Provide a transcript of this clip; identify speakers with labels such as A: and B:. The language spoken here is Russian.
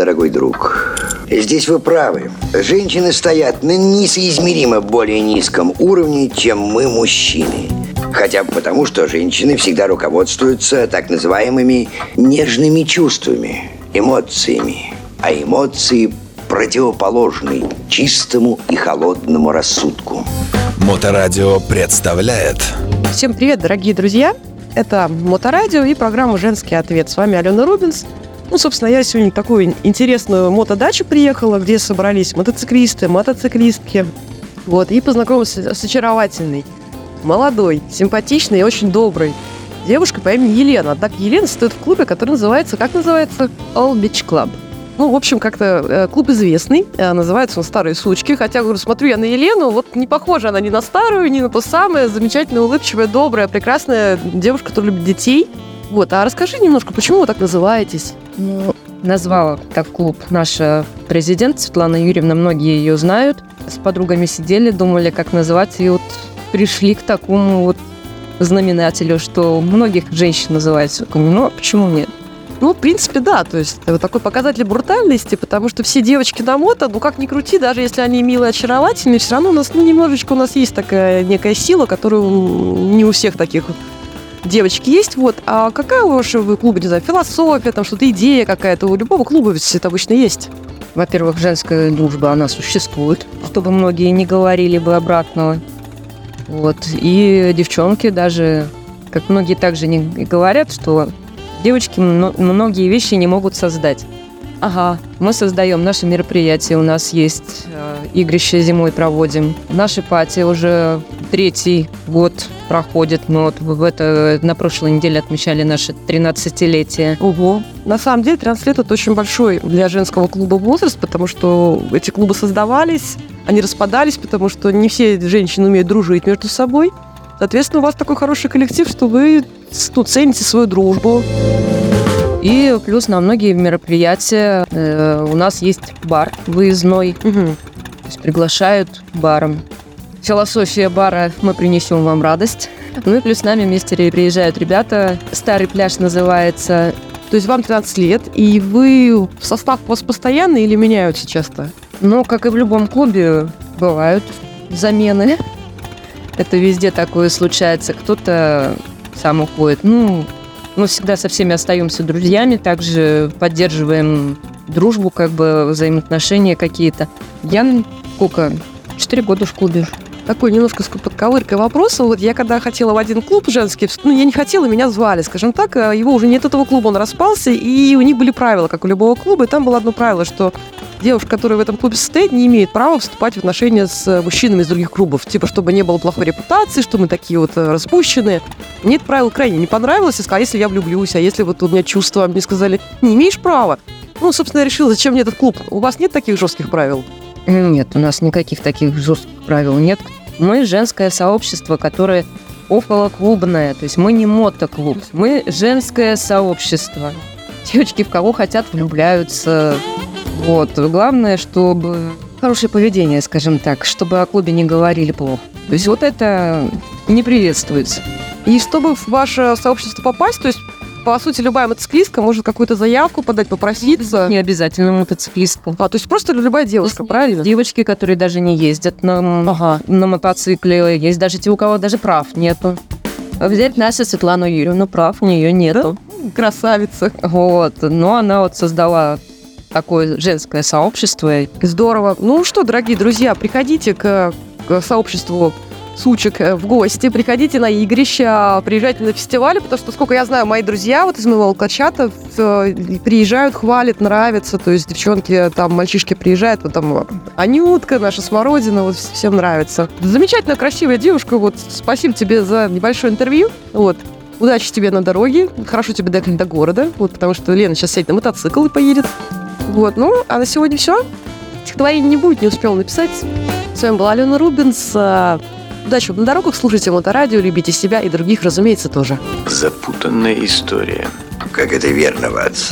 A: дорогой друг. Здесь вы правы. Женщины стоят на несоизмеримо более низком уровне, чем мы, мужчины. Хотя бы потому, что женщины всегда руководствуются так называемыми нежными чувствами, эмоциями. А эмоции противоположны чистому и холодному рассудку.
B: Моторадио представляет
C: Всем привет, дорогие друзья! Это Моторадио и программа «Женский ответ». С вами Алена Рубинс. Ну, собственно, я сегодня в такую интересную мотодачу приехала, где собрались мотоциклисты, мотоциклистки. Вот, и познакомилась с очаровательной, молодой, симпатичной и очень доброй девушкой по имени Елена. Так, Елена стоит в клубе, который называется, как называется? All Beach Club. Ну, в общем, как-то э, клуб известный, э, называется он «Старые сучки», хотя, говорю, смотрю я на Елену, вот не похожа она ни на старую, ни на ту самую, замечательная, улыбчивая, добрая, прекрасная девушка, которая любит детей. Вот, а расскажи немножко, почему вы так называетесь?
D: Ну, назвала так клуб наша президент Светлана Юрьевна, многие ее знают. С подругами сидели, думали, как называть, и вот пришли к такому вот знаменателю, что многих женщин называется. Ну, а почему нет?
C: Ну, в принципе, да, то есть вот такой показатель брутальности, потому что все девочки на мото, ну как ни крути, даже если они милые, очаровательные, все равно у нас, ну, немножечко у нас есть такая некая сила, которую не у всех таких девочки есть, вот. А какая у вашего клуба, не знаю, философия, там что-то идея какая-то, у любого клуба ведь это обычно есть.
D: Во-первых, женская дружба, она существует, чтобы многие не говорили бы обратного. Вот. И девчонки даже, как многие также не говорят, что девочки многие вещи не могут создать. Ага, мы создаем наши мероприятия, у нас есть э, игрища зимой проводим. Наши пати уже третий год проходит, но вот в это, на прошлой неделе отмечали наше 13-летие.
C: Ого. На самом деле 13 лет это очень большой для женского клуба возраст, потому что эти клубы создавались, они распадались, потому что не все женщины умеют дружить между собой. Соответственно, у вас такой хороший коллектив, что вы ну, цените свою дружбу.
D: И плюс на многие мероприятия э, у нас есть бар выездной. Угу. То есть приглашают баром. Философия бара «Мы принесем вам радость». Ну и плюс с нами вместе приезжают ребята. Старый пляж называется.
C: То есть вам 13 лет, и вы в состав у вас постоянный или меняются часто?
D: Ну, как и в любом клубе, бывают замены. Это везде такое случается. Кто-то сам уходит. Ну, мы всегда со всеми остаемся друзьями, также поддерживаем дружбу, как бы взаимоотношения какие-то. Я сколько? Четыре года в клубе.
C: Такой немножко с подковыркой вопроса. Вот я когда хотела в один клуб женский, ну, я не хотела, меня звали, скажем так. А его уже нет этого клуба, он распался, и у них были правила, как у любого клуба, и там было одно правило, что девушка, которая в этом клубе состоит, не имеет права вступать в отношения с мужчинами из других клубов. Типа, чтобы не было плохой репутации, что мы такие вот э, распущенные. Мне это правило крайне не понравилось. Я сказала, а если я влюблюсь, а если вот у меня чувства, мне сказали, не имеешь права. Ну, собственно, я решила, зачем мне этот клуб? У вас нет таких жестких правил?
D: Нет, у нас никаких таких жестких правил нет. Мы женское сообщество, которое околоклубное, то есть мы не мотоклуб, мы женское сообщество. Девочки в кого хотят влюбляются, вот. Главное, чтобы хорошее поведение, скажем так, чтобы о клубе не говорили плохо. То есть вот это не приветствуется.
C: И чтобы в ваше сообщество попасть, то есть по сути, любая мотоциклистка может какую-то заявку подать, попроситься.
D: Не обязательно мотоциклистку.
C: А, то есть просто любая девушка, правильно?
D: Девочки, которые даже не ездят на, ага. на мотоцикле. Есть даже те, у кого даже прав нету. Взять нашу Светлану Юрьевну, прав у нее нету.
C: Да? Красавица.
D: Вот. Но она вот создала такое женское сообщество.
C: Здорово. Ну что, дорогие друзья, приходите к, к сообществу сучек э, в гости, приходите на игрища, приезжайте на фестивали, потому что, сколько я знаю, мои друзья вот из моего алкачата приезжают, хвалят, нравятся, то есть девчонки, там, мальчишки приезжают, вот там Анютка, наша Смородина, вот всем нравится. Замечательная, красивая девушка, вот спасибо тебе за небольшое интервью, вот. Удачи тебе на дороге, хорошо тебе доехать до города, вот, потому что Лена сейчас сядет на мотоцикл и поедет. Вот, ну, а на сегодня все. Стихотворение не будет, не успел написать. С вами была Алена Рубинс. Удачи вам на дорогах, слушайте моторадио, любите себя и других, разумеется, тоже.
A: Запутанная история. Как это верно, Ватс.